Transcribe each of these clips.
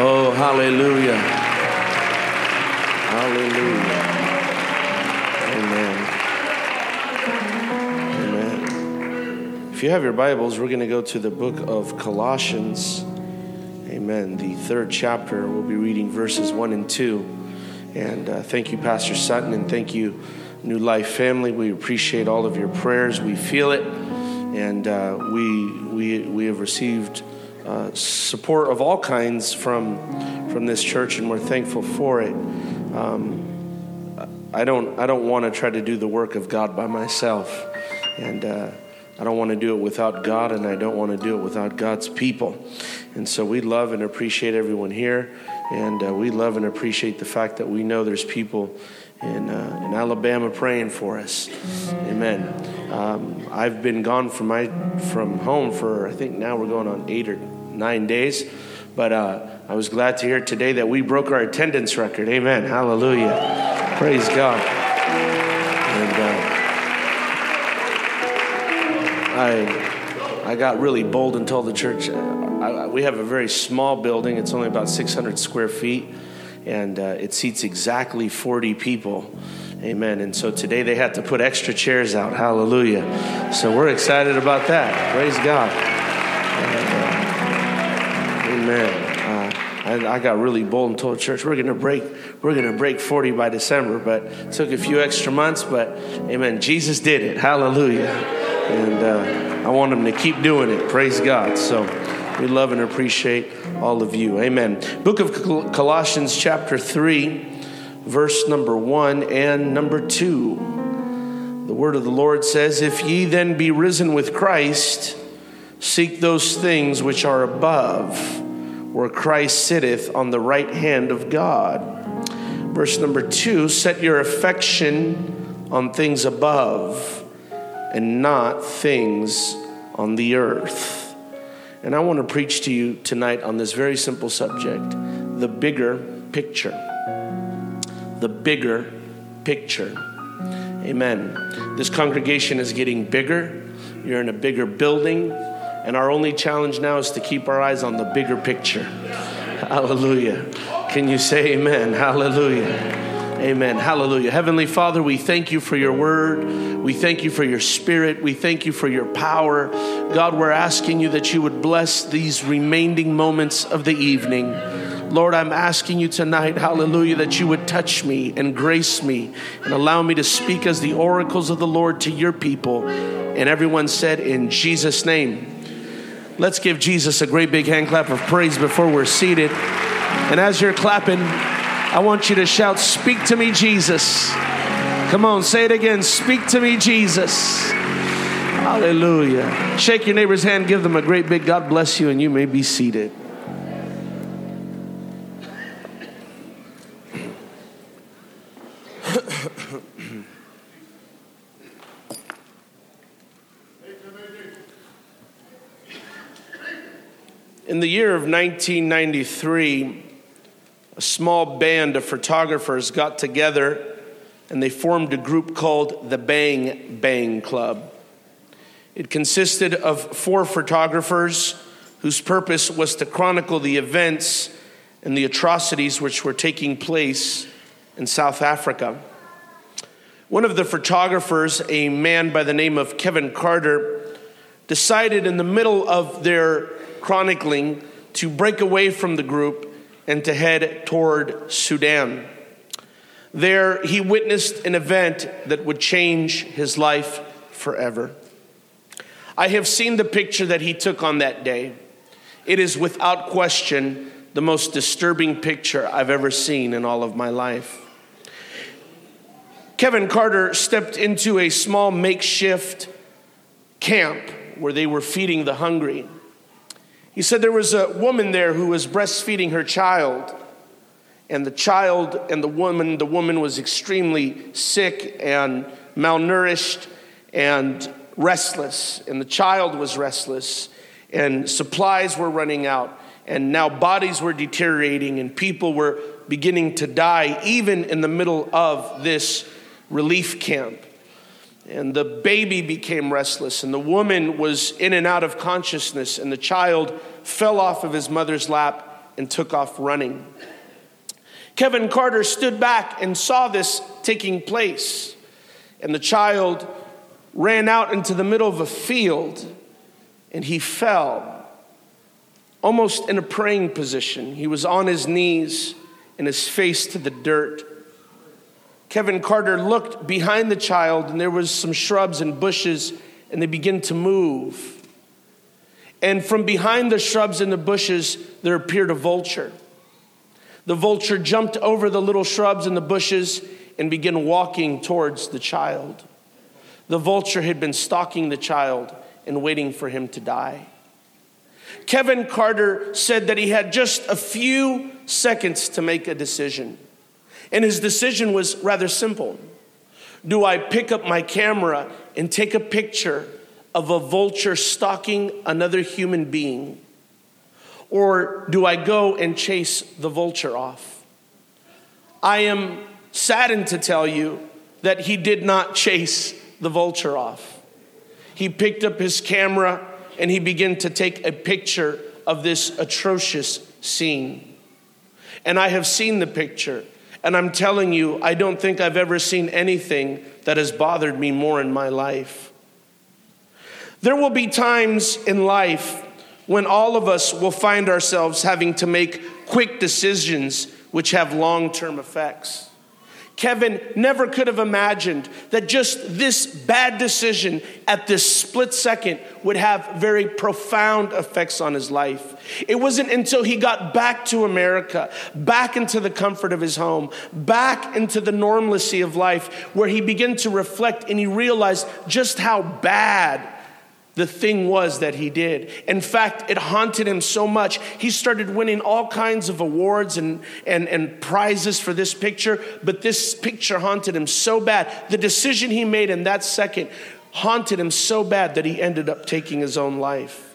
Oh, hallelujah. Hallelujah. Amen. Amen. If you have your Bibles, we're going to go to the book of Colossians. Amen. The third chapter, we'll be reading verses 1 and 2. And uh, thank you, Pastor Sutton, and thank you, New Life family. We appreciate all of your prayers. We feel it. And uh, we, we, we have received uh, support of all kinds from, from this church, and we're thankful for it. Um, I don't, I don't want to try to do the work of God by myself. And uh, I don't want to do it without God, and I don't want to do it without God's people. And so we love and appreciate everyone here. And uh, we love and appreciate the fact that we know there's people in, uh, in Alabama praying for us. Amen. Um, I've been gone from, my, from home for, I think now we're going on eight or nine days. But uh, I was glad to hear today that we broke our attendance record. Amen. Hallelujah. Praise God. And uh, I, I got really bold and told the church, uh, I, we have a very small building. It's only about 600 square feet, and uh, it seats exactly 40 people. Amen. And so today they had to put extra chairs out. Hallelujah. So we're excited about that. Praise God. Amen. Uh, I, I, got really bold and told church we're going to break we're going to break 40 by December, but it took a few extra months. But Amen. Jesus did it. Hallelujah. And uh, I want him to keep doing it. Praise God. So we love and appreciate all of you. Amen. Book of Colossians, chapter 3, verse number 1 and number 2. The word of the Lord says, If ye then be risen with Christ, seek those things which are above where Christ sitteth on the right hand of God. Verse number two set your affection on things above and not things on the earth. And I want to preach to you tonight on this very simple subject the bigger picture. The bigger picture. Amen. This congregation is getting bigger. You're in a bigger building. And our only challenge now is to keep our eyes on the bigger picture. Hallelujah. Can you say amen? Hallelujah. Amen. Hallelujah. Heavenly Father, we thank you for your word. We thank you for your spirit. We thank you for your power. God, we're asking you that you would bless these remaining moments of the evening. Lord, I'm asking you tonight, hallelujah, that you would touch me and grace me and allow me to speak as the oracles of the Lord to your people. And everyone said, in Jesus' name. Let's give Jesus a great big hand clap of praise before we're seated. And as you're clapping, I want you to shout, Speak to me, Jesus. Come on, say it again. Speak to me, Jesus. Hallelujah. Shake your neighbor's hand, give them a great big God bless you, and you may be seated. In the year of 1993, a small band of photographers got together and they formed a group called the Bang Bang Club. It consisted of four photographers whose purpose was to chronicle the events and the atrocities which were taking place in South Africa. One of the photographers, a man by the name of Kevin Carter, decided in the middle of their chronicling to break away from the group and to head toward Sudan. There, he witnessed an event that would change his life forever. I have seen the picture that he took on that day. It is without question the most disturbing picture I've ever seen in all of my life. Kevin Carter stepped into a small makeshift camp where they were feeding the hungry. He said there was a woman there who was breastfeeding her child, and the child and the woman, the woman was extremely sick and malnourished and restless, and the child was restless, and supplies were running out, and now bodies were deteriorating, and people were beginning to die, even in the middle of this relief camp. And the baby became restless, and the woman was in and out of consciousness, and the child fell off of his mother's lap and took off running. Kevin Carter stood back and saw this taking place, and the child ran out into the middle of a field and he fell almost in a praying position. He was on his knees and his face to the dirt. Kevin Carter looked behind the child, and there was some shrubs and bushes, and they began to move. And from behind the shrubs and the bushes, there appeared a vulture. The vulture jumped over the little shrubs and the bushes and began walking towards the child. The vulture had been stalking the child and waiting for him to die. Kevin Carter said that he had just a few seconds to make a decision. And his decision was rather simple Do I pick up my camera and take a picture of a vulture stalking another human being? Or do I go and chase the vulture off? I am saddened to tell you that he did not chase the vulture off. He picked up his camera and he began to take a picture of this atrocious scene. And I have seen the picture, and I'm telling you, I don't think I've ever seen anything that has bothered me more in my life. There will be times in life when all of us will find ourselves having to make quick decisions which have long term effects. Kevin never could have imagined that just this bad decision at this split second would have very profound effects on his life. It wasn't until he got back to America, back into the comfort of his home, back into the normalcy of life, where he began to reflect and he realized just how bad the thing was that he did. In fact, it haunted him so much, he started winning all kinds of awards and, and, and prizes for this picture, but this picture haunted him so bad. The decision he made in that second haunted him so bad that he ended up taking his own life.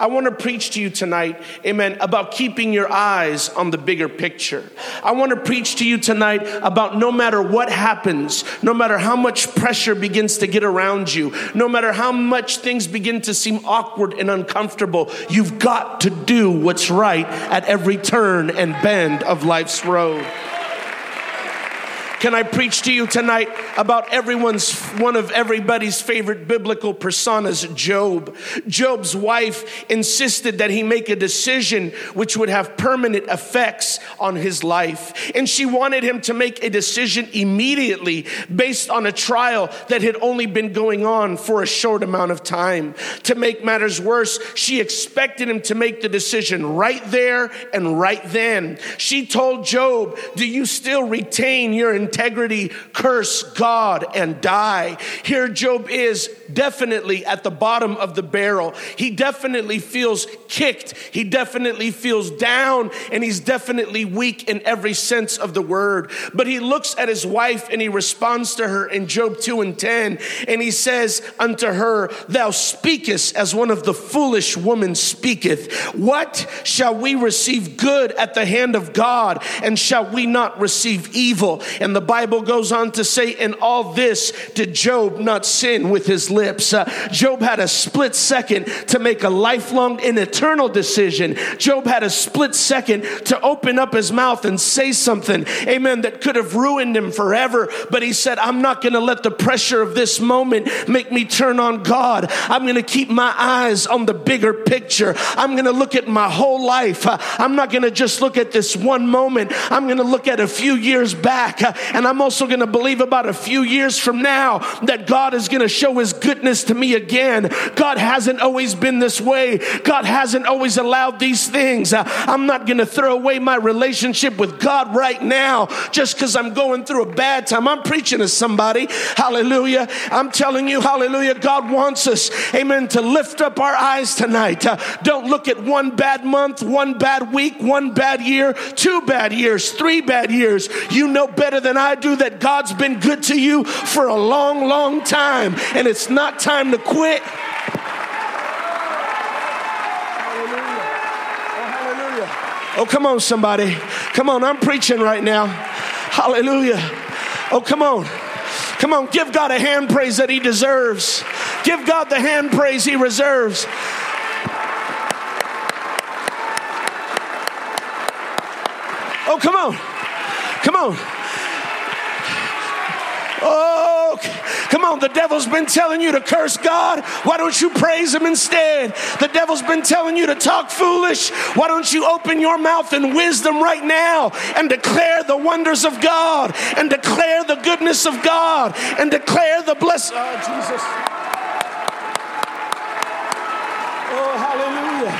I want to preach to you tonight, amen, about keeping your eyes on the bigger picture. I want to preach to you tonight about no matter what happens, no matter how much pressure begins to get around you, no matter how much things begin to seem awkward and uncomfortable, you've got to do what's right at every turn and bend of life's road. Can I preach to you tonight about everyone's, one of everybody's favorite biblical personas, Job? Job's wife insisted that he make a decision which would have permanent effects on his life. And she wanted him to make a decision immediately based on a trial that had only been going on for a short amount of time. To make matters worse, she expected him to make the decision right there and right then. She told Job, Do you still retain your integrity, curse God and die. Here, Job is definitely at the bottom of the barrel. He definitely feels kicked, he definitely feels down, and he's definitely weak in every sense of the word. But he looks at his wife and he responds to her in Job 2 and 10, and he says unto her, Thou speakest as one of the foolish women speaketh. What shall we receive good at the hand of God, and shall we not receive evil? And the Bible goes on to say, In all this did Job not sin with his lips. Uh, Job had a split second to make a lifelong and eternal decision. Job had a split second to open up his mouth and say something, amen, that could have ruined him forever. But he said, I'm not going to let the pressure of this moment make me turn on God. I'm going to keep my eyes on the bigger picture. I'm going to look at my whole life. Uh, I'm not going to just look at this one moment. I'm going to look at a few years back. Uh, and I'm also going to believe about a few years from now that God is going to show his goodness to me again. God hasn't always been this way. God hasn't always allowed these things. Uh, I'm not going to throw away my relationship with God right now just because I'm going through a bad time. I'm preaching to somebody. Hallelujah. I'm telling you, hallelujah. God wants us, amen, to lift up our eyes tonight. Uh, don't look at one bad month, one bad week, one bad year, two bad years, three bad years. You know better than I do that God's been good to you for a long, long time, and it's not time to quit. Oh, come on, somebody. Come on, I'm preaching right now. Hallelujah. Oh, come on. Come on, give God a hand praise that He deserves. Give God the hand praise He reserves. Oh, come on. Come on. Oh, come on. The devil's been telling you to curse God. Why don't you praise Him instead? The devil's been telling you to talk foolish. Why don't you open your mouth in wisdom right now and declare the wonders of God and declare the goodness of God and declare the blessing? Oh, ah, Jesus. Oh, hallelujah.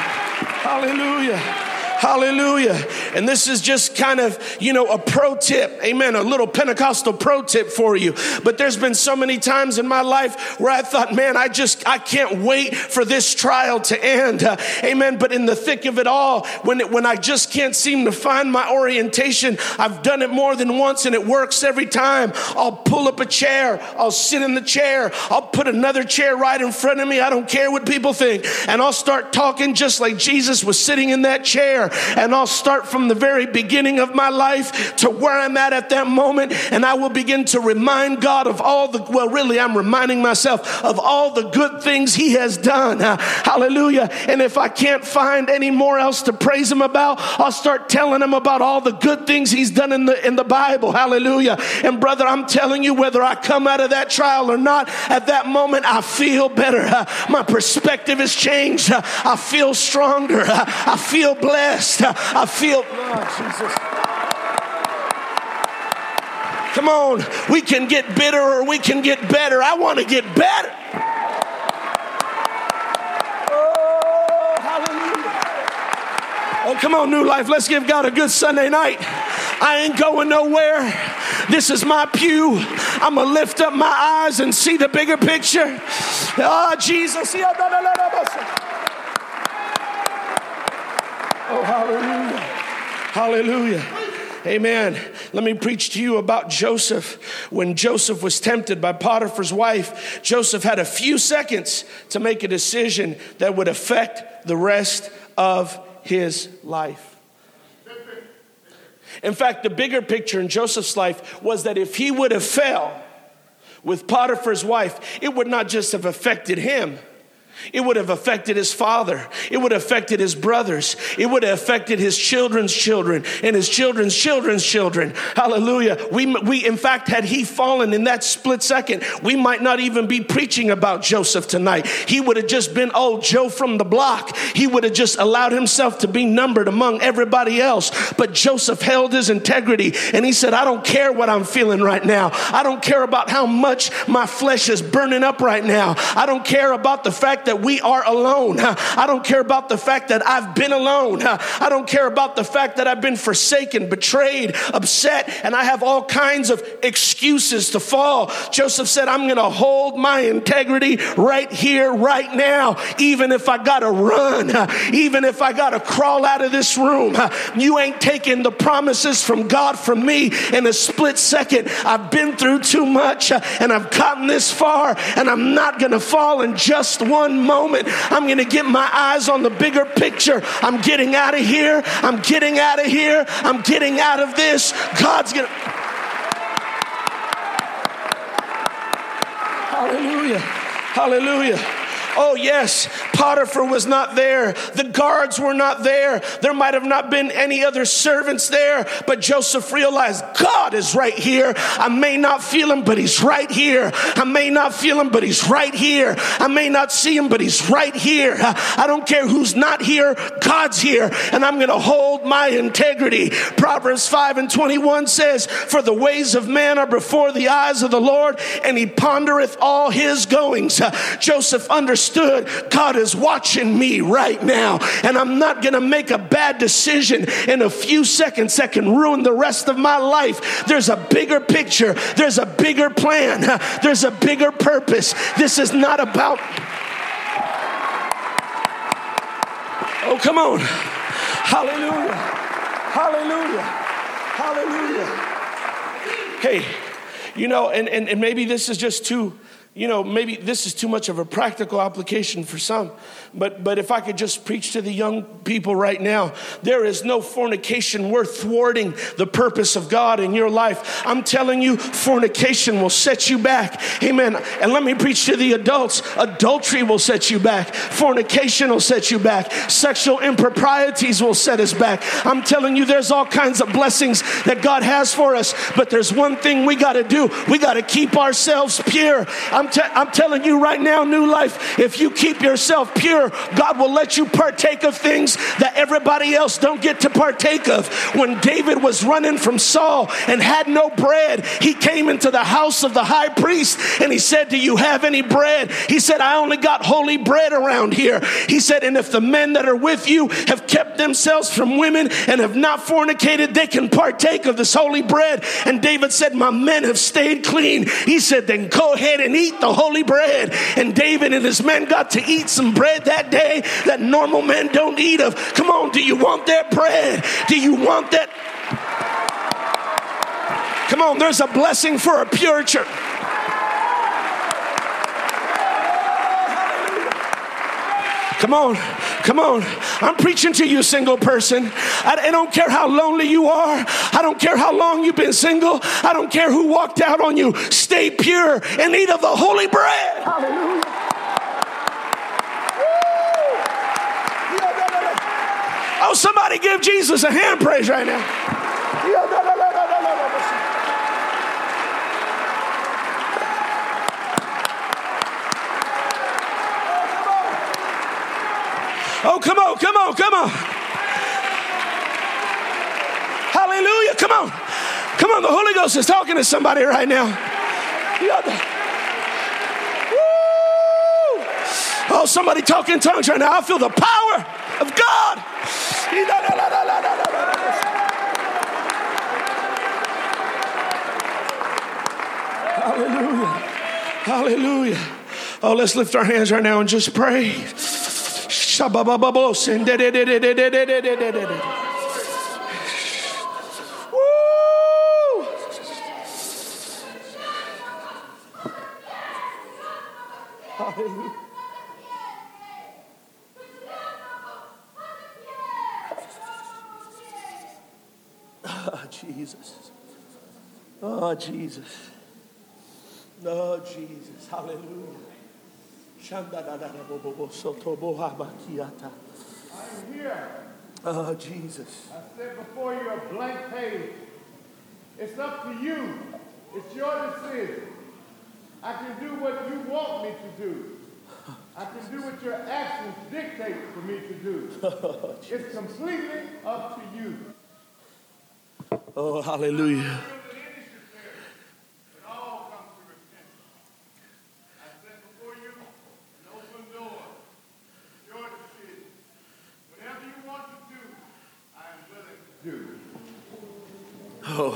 Hallelujah. Hallelujah. And this is just kind of, you know, a pro tip. Amen. A little Pentecostal pro tip for you. But there's been so many times in my life where I thought, man, I just, I can't wait for this trial to end. Uh, amen. But in the thick of it all, when it, when I just can't seem to find my orientation, I've done it more than once and it works every time. I'll pull up a chair. I'll sit in the chair. I'll put another chair right in front of me. I don't care what people think. And I'll start talking just like Jesus was sitting in that chair and I'll start from the very beginning of my life to where I'm at at that moment and I will begin to remind God of all the, well, really, I'm reminding myself of all the good things He has done. Uh, hallelujah. And if I can't find any more else to praise Him about, I'll start telling Him about all the good things He's done in the, in the Bible. Hallelujah. And brother, I'm telling you, whether I come out of that trial or not, at that moment, I feel better. Uh, my perspective has changed. Uh, I feel stronger. Uh, I feel blessed. I feel, oh, Jesus. Come on, we can get bitter or we can get better. I want to get better. Oh, hallelujah. Oh, come on, New Life. Let's give God a good Sunday night. I ain't going nowhere. This is my pew. I'm going to lift up my eyes and see the bigger picture. Oh, Jesus. Oh, hallelujah. Hallelujah. Amen. Let me preach to you about Joseph. When Joseph was tempted by Potiphar's wife, Joseph had a few seconds to make a decision that would affect the rest of his life. In fact, the bigger picture in Joseph's life was that if he would have fell with Potiphar's wife, it would not just have affected him, it would have affected his father. It would have affected his brothers. It would have affected his children's children and his children's children's children. Hallelujah. We, we, in fact, had he fallen in that split second, we might not even be preaching about Joseph tonight. He would have just been old Joe from the block. He would have just allowed himself to be numbered among everybody else. But Joseph held his integrity and he said, I don't care what I'm feeling right now. I don't care about how much my flesh is burning up right now. I don't care about the fact that we are alone. I don't care about the fact that I've been alone. I don't care about the fact that I've been forsaken, betrayed, upset, and I have all kinds of excuses to fall. Joseph said, I'm going to hold my integrity right here, right now, even if I got to run, even if I got to crawl out of this room. You ain't taking the promises from God from me in a split second. I've been through too much and I've gotten this far, and I'm not going to fall in just one moment. I'm going to get my eyes on the bigger picture. I'm getting out of here. I'm getting out of here. I'm getting out of this. God's going to. Hallelujah. Hallelujah. Oh, yes, Potiphar was not there. The guards were not there. There might have not been any other servants there, but Joseph realized God is right here. I may not feel him, but he's right here. I may not feel him, but he's right here. I may not see him, but he's right here. I don't care who's not here, God's here, and I'm going to hold my integrity. Proverbs 5 and 21 says, For the ways of man are before the eyes of the Lord, and he pondereth all his goings. Joseph understood understood God is watching me right now, and I'm not gonna make a bad decision in a few seconds that can ruin the rest of my life. There's a bigger picture, there's a bigger plan, there's a bigger purpose. This is not about. Oh, come on. Hallelujah. Hallelujah. Hallelujah. Hey, you know, and, and, and maybe this is just too you know, maybe this is too much of a practical application for some, but, but if I could just preach to the young people right now, there is no fornication worth thwarting the purpose of God in your life. I'm telling you, fornication will set you back. Amen. And let me preach to the adults adultery will set you back, fornication will set you back, sexual improprieties will set us back. I'm telling you, there's all kinds of blessings that God has for us, but there's one thing we got to do we got to keep ourselves pure. I'm, te- I'm telling you right now, new life, if you keep yourself pure, God will let you partake of things that everybody else don't get to partake of. When David was running from Saul and had no bread, he came into the house of the high priest and he said, Do you have any bread? He said, I only got holy bread around here. He said, And if the men that are with you have kept themselves from women and have not fornicated, they can partake of this holy bread. And David said, My men have stayed clean. He said, Then go ahead and eat the holy bread. And David and his men got to eat some bread that day that normal men don't eat of. Come on, do you want that bread? Do you want that? Come on, there's a blessing for a pure church. Come on, come on. I'm preaching to you, single person. I, I, don't care how lonely you are. I don't care how long you've been single. I don't care who walked out on you. Stay pure and eat of the holy bread. Hallelujah. Oh, somebody give Jesus a hand praise right now. Oh, come on, come on, come on. Hallelujah. Come on. Come on. The Holy Ghost is talking to somebody right now. Oh, somebody talking in tongues right now. I feel the power of God. Hallelujah. Hallelujah. Oh, let's lift our hands right now and just pray. Shabababos and Oh, Jesus. Oh, Jesus. Oh, Jesus. Hallelujah. I'm here. Oh, Jesus. I said before you a blank page. It's up to you. It's your decision. I can do what you want me to do. I can do what your actions dictate for me to do. it's completely up to you. Oh, hallelujah.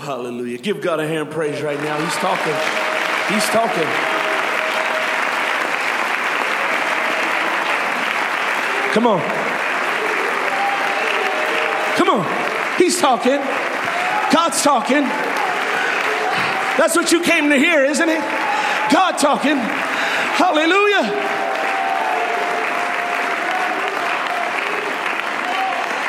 Hallelujah. Give God a hand praise right now. He's talking. He's talking. Come on. Come on. He's talking. God's talking. That's what you came to hear, isn't it? God talking. Hallelujah.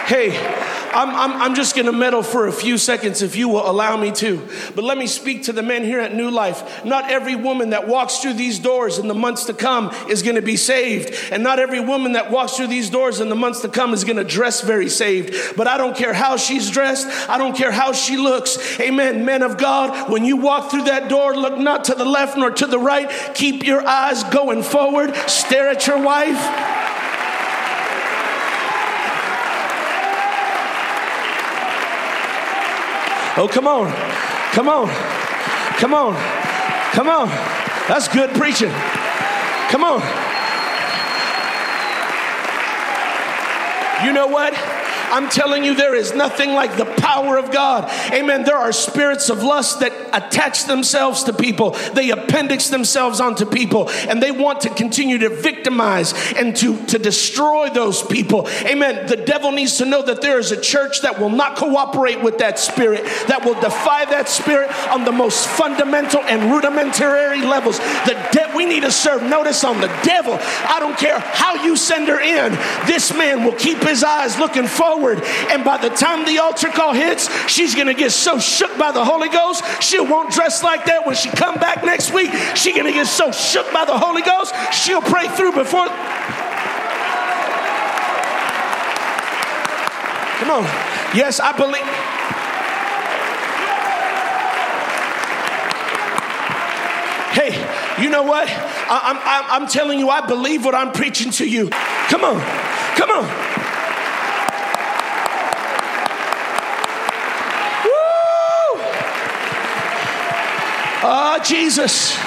Hey, I'm, I'm, I'm just going to meddle for a few seconds if you will allow me to. But let me speak to the men here at New Life. Not every woman that walks through these doors in the months to come is going to be saved. And not every woman that walks through these doors in the months to come is going to dress very saved. But I don't care how she's dressed, I don't care how she looks. Amen. Men of God, when you walk through that door, look not to the left nor to the right. Keep your eyes going forward. Stare at your wife. Oh, come on. Come on. Come on. Come on. That's good preaching. Come on. You know what? I'm telling you, there is nothing like the power of God. Amen. There are spirits of lust that attach themselves to people, they appendix themselves onto people, and they want to continue to victimize and to, to destroy those people. Amen. The devil needs to know that there is a church that will not cooperate with that spirit, that will defy that spirit on the most fundamental and rudimentary levels. The de- we need to serve notice on the devil. I don't care how you send her in, this man will keep his eyes looking forward. And by the time the altar call hits, she's going to get so shook by the Holy Ghost, she won't dress like that when she come back next week. She's going to get so shook by the Holy Ghost, she'll pray through before. Come on. Yes, I believe. Hey, you know what? I, I'm, I'm telling you, I believe what I'm preaching to you. Come on. Come on. Ah, Jesus.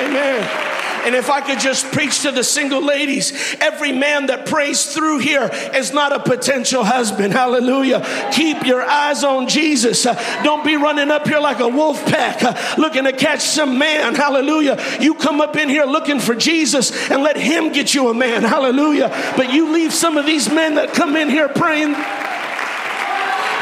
Amen. And if I could just preach to the single ladies, every man that prays through here is not a potential husband. Hallelujah. Keep your eyes on Jesus. Uh, don't be running up here like a wolf pack uh, looking to catch some man. Hallelujah. You come up in here looking for Jesus and let him get you a man. Hallelujah. But you leave some of these men that come in here praying.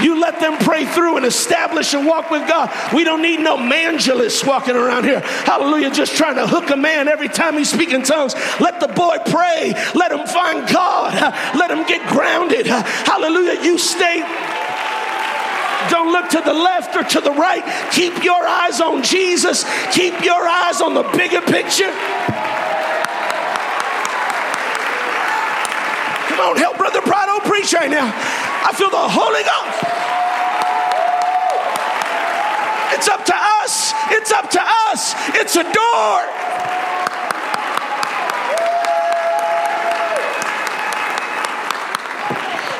You let them pray through and establish and walk with God. We don't need no mangelists walking around here. Hallelujah. Just trying to hook a man every time he's speaking tongues. Let the boy pray. Let him find God. Let him get grounded. Hallelujah. You stay. Don't look to the left or to the right. Keep your eyes on Jesus. Keep your eyes on the bigger picture. Come on, help Brother Prado preach right now. I feel the Holy Ghost. It's up to us. It's up to us. It's a door.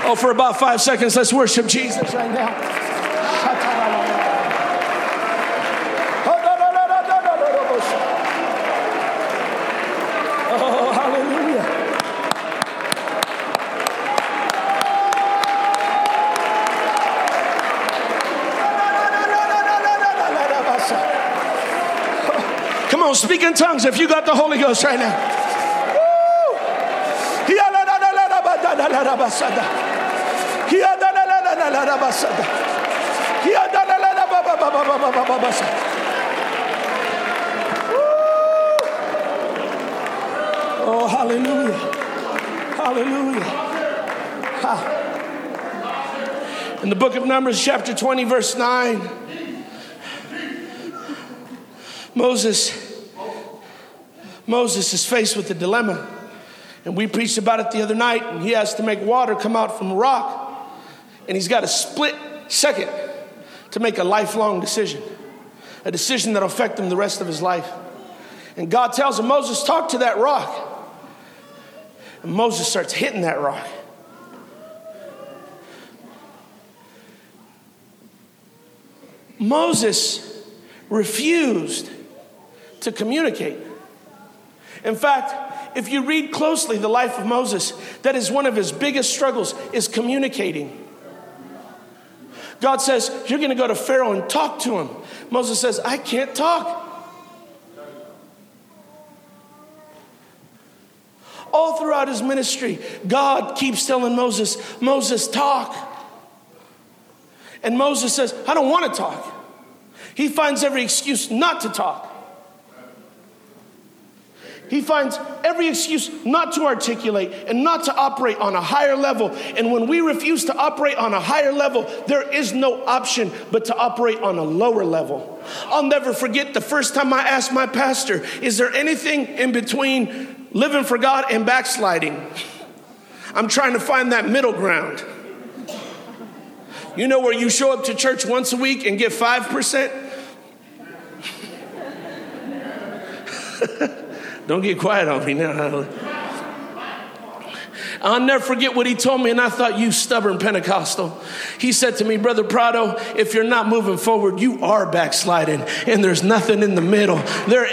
Oh, for about five seconds, let's worship Jesus right now. In tongues if you got the Holy Ghost right now. Oh, hallelujah. Hallelujah. Ha. In the book of Numbers, chapter 20, verse 9, Moses Moses is faced with a dilemma. And we preached about it the other night, and he has to make water come out from a rock. And he's got a split second to make a lifelong decision, a decision that'll affect him the rest of his life. And God tells him, Moses, talk to that rock. And Moses starts hitting that rock. Moses refused to communicate. In fact, if you read closely the life of Moses, that is one of his biggest struggles is communicating. God says, You're going to go to Pharaoh and talk to him. Moses says, I can't talk. All throughout his ministry, God keeps telling Moses, Moses, talk. And Moses says, I don't want to talk. He finds every excuse not to talk. He finds every excuse not to articulate and not to operate on a higher level. And when we refuse to operate on a higher level, there is no option but to operate on a lower level. I'll never forget the first time I asked my pastor, Is there anything in between living for God and backsliding? I'm trying to find that middle ground. You know where you show up to church once a week and get 5%? Don't get quiet on me now. I'll never forget what he told me, and I thought, you stubborn Pentecostal. He said to me, Brother Prado, if you're not moving forward, you are backsliding, and there's nothing in the middle. There,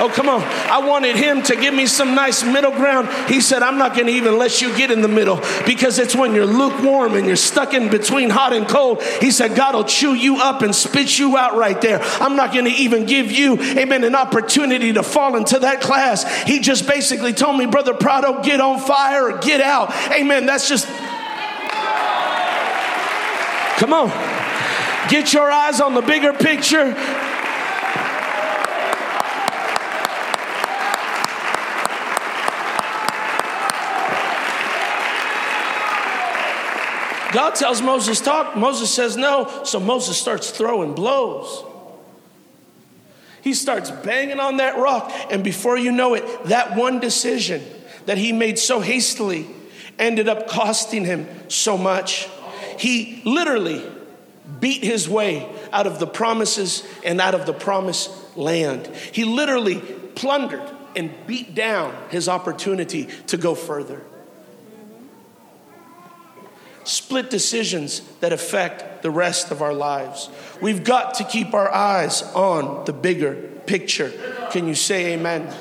Oh, come on. I wanted him to give me some nice middle ground. He said, I'm not going to even let you get in the middle because it's when you're lukewarm and you're stuck in between hot and cold. He said, God will chew you up and spit you out right there. I'm not going to even give you, amen, an opportunity to fall into that class. He just basically told me, Brother Prado, get on fire or get out. Amen. That's just. Come on. Get your eyes on the bigger picture. God tells Moses, talk. Moses says no. So Moses starts throwing blows. He starts banging on that rock. And before you know it, that one decision that he made so hastily ended up costing him so much. He literally beat his way out of the promises and out of the promised land. He literally plundered and beat down his opportunity to go further split decisions that affect the rest of our lives. We've got to keep our eyes on the bigger picture. Can you say amen?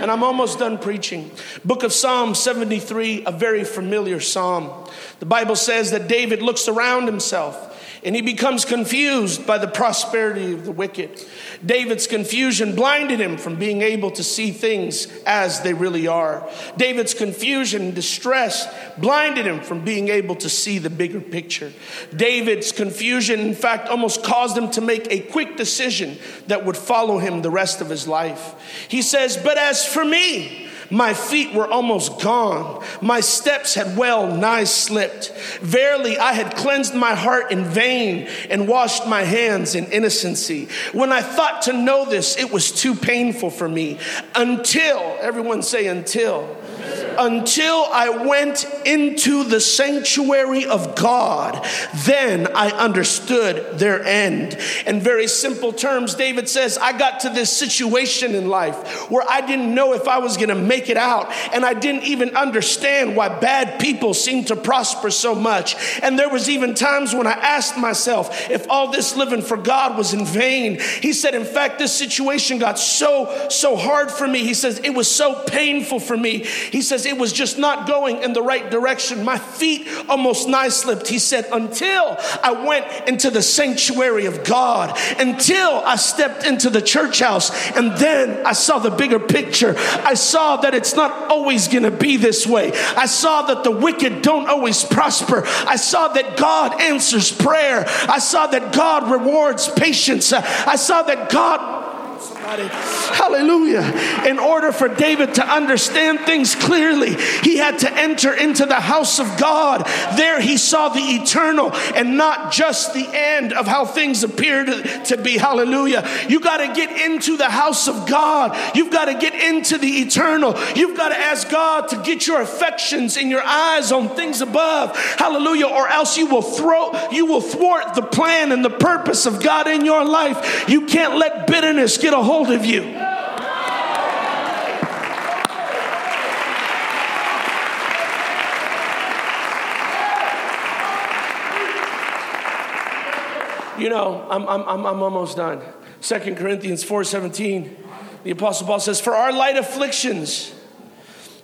And I'm almost done preaching. Book of Psalm 73, a very familiar psalm. The Bible says that David looks around himself and he becomes confused by the prosperity of the wicked. David's confusion blinded him from being able to see things as they really are. David's confusion and distress blinded him from being able to see the bigger picture. David's confusion, in fact, almost caused him to make a quick decision that would follow him the rest of his life. He says, But as for me, my feet were almost gone. My steps had well nigh slipped. Verily, I had cleansed my heart in vain and washed my hands in innocency. When I thought to know this, it was too painful for me. Until, everyone say, until until I went into the sanctuary of God, then I understood their end. In very simple terms, David says, I got to this situation in life where I didn't know if I was going to make it out, and I didn't even understand why bad people seemed to prosper so much. And there was even times when I asked myself if all this living for God was in vain. He said, in fact, this situation got so, so hard for me. He says, it was so painful for me. He says, it was just not going in the right direction. My feet almost nigh slipped. He said, Until I went into the sanctuary of God, until I stepped into the church house, and then I saw the bigger picture. I saw that it's not always going to be this way. I saw that the wicked don't always prosper. I saw that God answers prayer. I saw that God rewards patience. I saw that God. Hallelujah. In order for David to understand things clearly, he had to enter into the house of God. There he saw the eternal and not just the end of how things appeared to, be. Hallelujah. You got to get into the house of God. You've got to get into the eternal. You've got to ask God to get your affections and your eyes on things above. Hallelujah. Or else you will throw, you will thwart the plan and the purpose of God in your life. You can't let bitterness get a hold hold of you. You know, I'm, I'm, I'm almost done. Second Corinthians 4.17, the Apostle Paul says, For our light afflictions,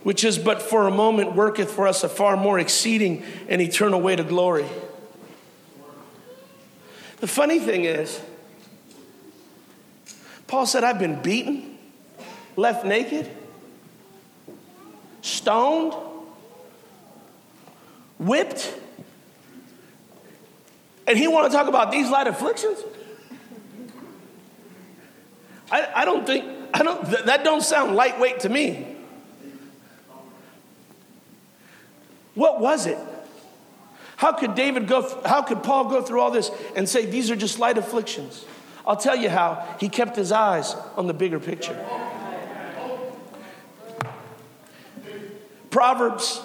which is but for a moment, worketh for us a far more exceeding and eternal way to glory. The funny thing is, Paul said, I've been beaten, left naked, stoned, whipped. And he want to talk about these light afflictions? I, I don't think, I don't, th- that don't sound lightweight to me. What was it? How could David go, how could Paul go through all this and say these are just light afflictions? I'll tell you how he kept his eyes on the bigger picture. Proverbs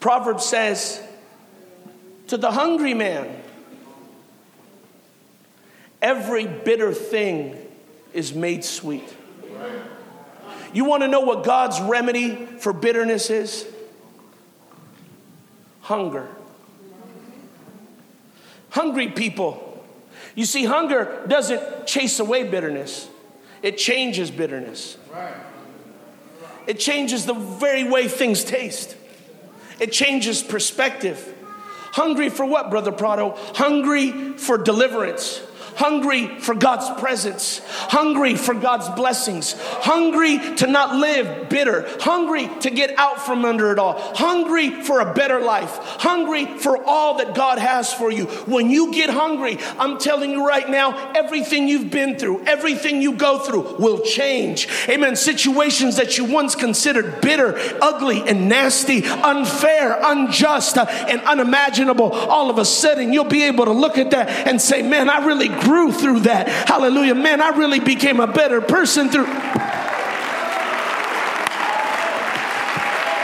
Proverbs says to the hungry man every bitter thing is made sweet. You want to know what God's remedy for bitterness is? Hunger. Hungry people you see, hunger doesn't chase away bitterness, It changes bitterness. It changes the very way things taste. It changes perspective. Hungry for what, Brother Prado? Hungry for deliverance hungry for God's presence, hungry for God's blessings, hungry to not live bitter, hungry to get out from under it all, hungry for a better life, hungry for all that God has for you. When you get hungry, I'm telling you right now, everything you've been through, everything you go through will change. Amen. Situations that you once considered bitter, ugly, and nasty, unfair, unjust, and unimaginable, all of a sudden you'll be able to look at that and say, Man, I really grew through that. Hallelujah. Man, I really became a better person through.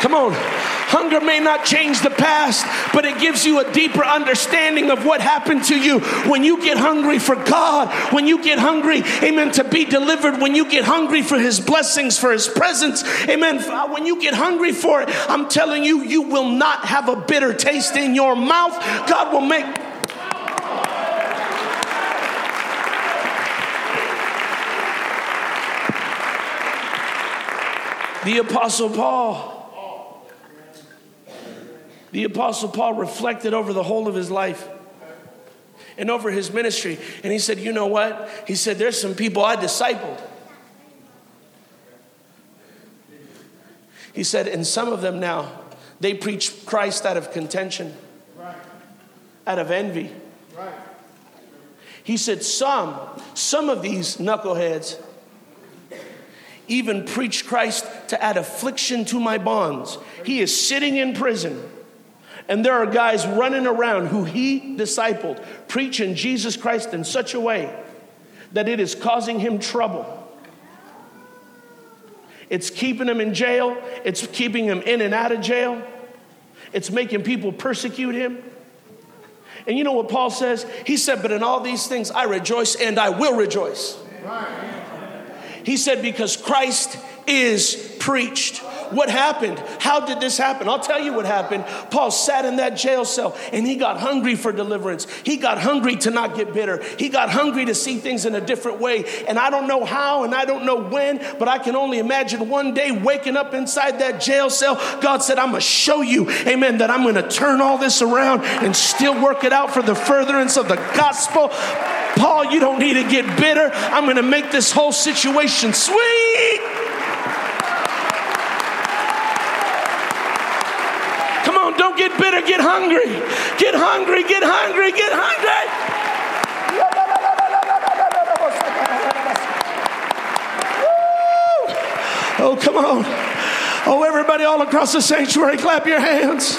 Come on. Hunger may not change the past, but it gives you a deeper understanding of what happened to you when you get hungry for God, when you get hungry, amen, to be delivered, when you get hungry for His blessings, for His presence, amen. Uh, when you get hungry for it, I'm telling you, you will not have a bitter taste in your mouth. God will make The Apostle Paul. The Apostle Paul reflected over the whole of his life and over his ministry. And he said, You know what? He said, There's some people I discipled. He said, And some of them now, they preach Christ out of contention, out of envy. He said, Some, some of these knuckleheads, even preached Christ to add affliction to my bonds. He is sitting in prison. And there are guys running around who he discipled, preaching Jesus Christ in such a way that it is causing him trouble. It's keeping him in jail, it's keeping him in and out of jail, it's making people persecute him. And you know what Paul says? He said, But in all these things I rejoice and I will rejoice. Right. He said, Because Christ is preached. What happened? How did this happen? I'll tell you what happened. Paul sat in that jail cell and he got hungry for deliverance. He got hungry to not get bitter. He got hungry to see things in a different way. And I don't know how and I don't know when, but I can only imagine one day waking up inside that jail cell. God said, I'm going to show you, amen, that I'm going to turn all this around and still work it out for the furtherance of the gospel. Paul, you don't need to get bitter. I'm going to make this whole situation sweet. Come on, get bitter, get hungry. Get hungry, get hungry, get hungry. Oh, come on. Oh, everybody all across the sanctuary, clap your hands.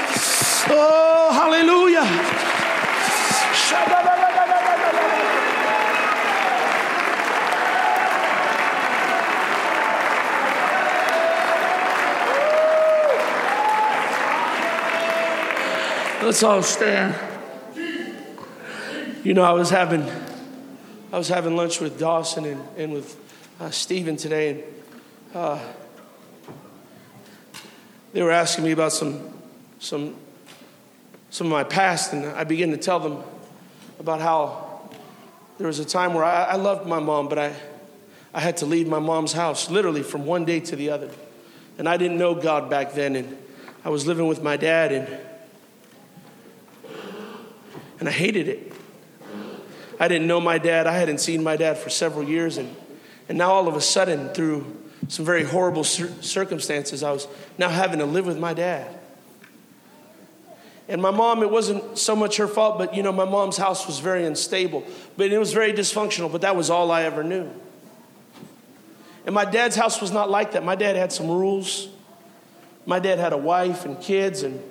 Oh, hallelujah. Let's all stand. You know, I was having, I was having lunch with Dawson and, and with uh, Stephen today, and uh, they were asking me about some, some, some of my past, and I began to tell them about how there was a time where I, I loved my mom, but I, I had to leave my mom's house literally from one day to the other, and I didn't know God back then, and I was living with my dad, and and I hated it. I didn't know my dad. I hadn't seen my dad for several years. And, and now, all of a sudden, through some very horrible cir- circumstances, I was now having to live with my dad. And my mom, it wasn't so much her fault, but you know, my mom's house was very unstable, but it was very dysfunctional, but that was all I ever knew. And my dad's house was not like that. My dad had some rules. My dad had a wife and kids, and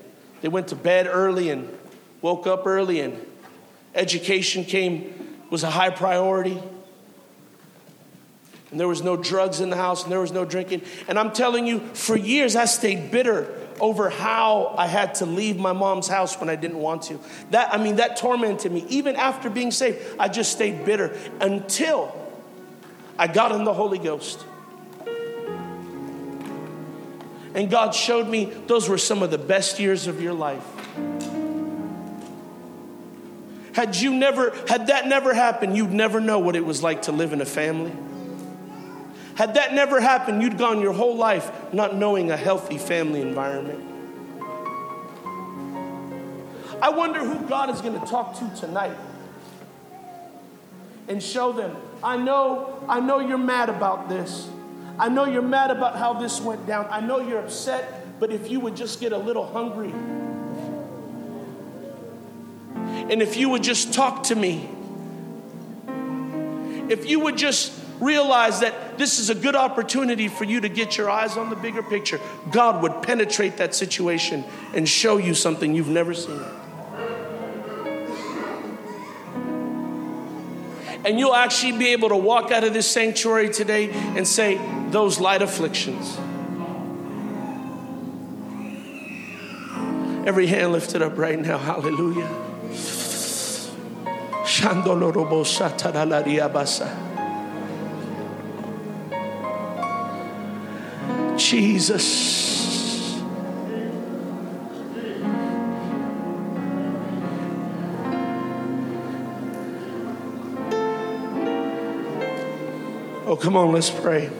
they went to bed early and woke up early and education came was a high priority. And there was no drugs in the house and there was no drinking. And i'm telling you for years i stayed bitter over how i had to leave my mom's house when i didn't want to. That i mean that tormented me. Even after being saved i just stayed bitter until i got in the holy ghost. And god showed me those were some of the best years of your life had you never, had that never happened, you'd never know what it was like to live in a family. Had that never happened, you'd gone your whole life not knowing a healthy family environment. I wonder who God is going to talk to tonight and show them. I know, I know you're mad about this. I know you're mad about how this went down. I know you're upset, but if you would just get a little hungry, and if you would just talk to me, if you would just realize that this is a good opportunity for you to get your eyes on the bigger picture, God would penetrate that situation and show you something you've never seen. And you'll actually be able to walk out of this sanctuary today and say, Those light afflictions. Every hand lifted up right now, hallelujah. Jesus. Oh, come on, let's pray.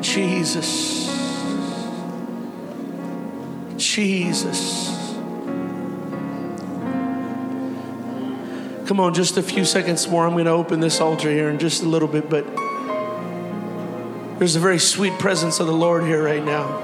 Jesus. Jesus. Come on, just a few seconds more. I'm going to open this altar here in just a little bit, but there's a very sweet presence of the Lord here right now.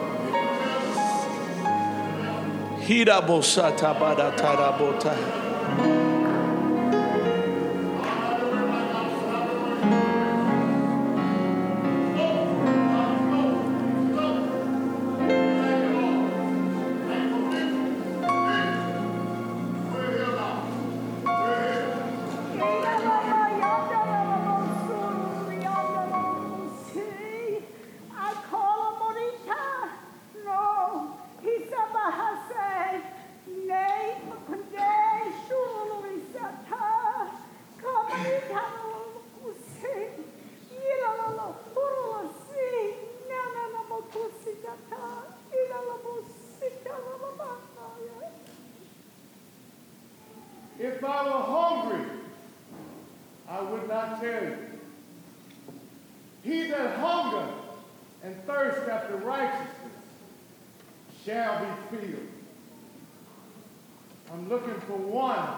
For one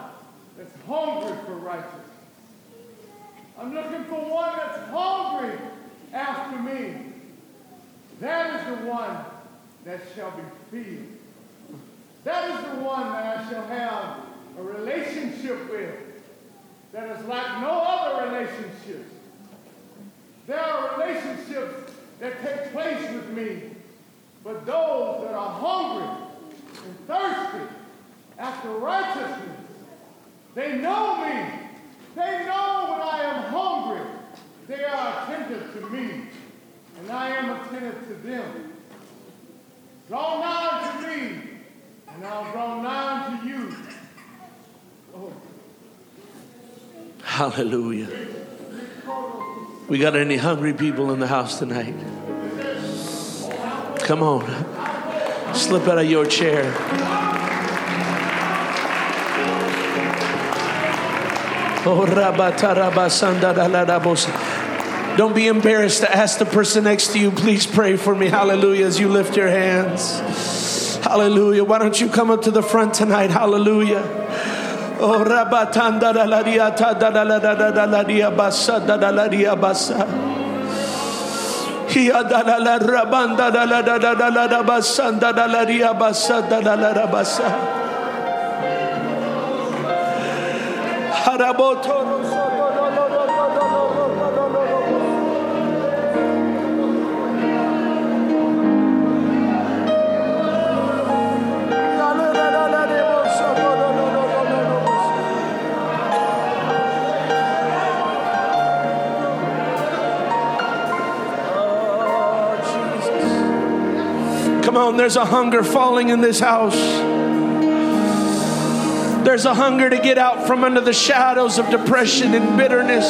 that's hungry for righteousness. I'm looking for one that's hungry after me. That is the one that shall be filled. That is the one that I shall have a relationship with that is like no other relationship. There are relationships that take place with me, but those that are hungry and thirsty after righteousness, they know me. They know when I am hungry. They are attentive to me, and I am attentive to them. Draw nigh to me, and I'll draw nigh to you. Oh. Hallelujah. We got any hungry people in the house tonight? Come on. Slip out of your chair. Don't be embarrassed to ask the person next to you, please pray for me. Hallelujah, as you lift your hands. Hallelujah. Why don't you come up to the front tonight? Hallelujah. Oh, rabatanda da la dia ta da da da da da la dia basa da da la dia basa. Hia da la la rabanda da la da da da da basanda da la dia basa da da la da basa. Come on, there's a hunger falling in this house. There's a hunger to get out from under the shadows of depression and bitterness.